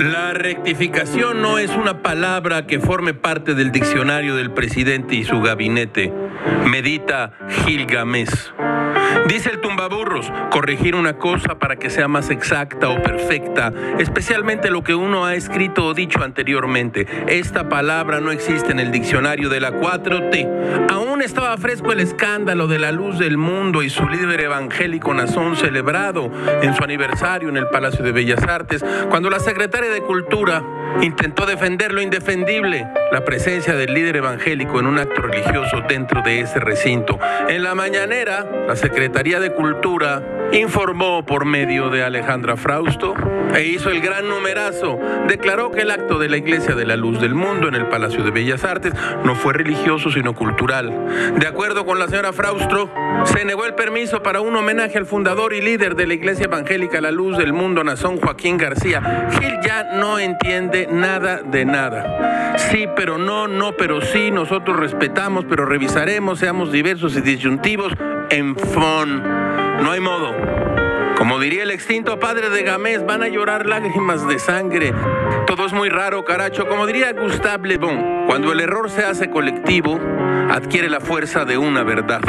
La rectificación no es una palabra que forme parte del diccionario del presidente y su gabinete. Medita Gilgamesh. Dice el tumbaburros, corregir una cosa para que sea más exacta o perfecta, especialmente lo que uno ha escrito o dicho anteriormente. Esta palabra no existe en el diccionario de la 4T. Aún estaba fresco el escándalo de la luz del mundo y su líder evangélico Nazón celebrado en su aniversario en el Palacio de Bellas Artes, cuando la secretaria de Cultura intentó defender lo indefendible, la presencia del líder evangélico en un acto religioso dentro de ese recinto. En la mañanera, la Secretaría de Cultura informó por medio de Alejandra Frausto e hizo el gran numerazo. Declaró que el acto de la Iglesia de la Luz del Mundo en el Palacio de Bellas Artes no fue religioso sino cultural. De acuerdo con la señora Frausto, se negó el permiso para un homenaje al fundador y líder de la Iglesia Evangélica La Luz del Mundo, Nazón Joaquín García. Gil ya no entiende nada de nada. Sí, pero no, no, pero sí, nosotros respetamos, pero revisaremos, seamos diversos y disyuntivos en fon. No hay modo. Como diría el extinto padre de Gamés, van a llorar lágrimas de sangre. Todo es muy raro, caracho. Como diría Gustave Le Bon, cuando el error se hace colectivo, adquiere la fuerza de una verdad.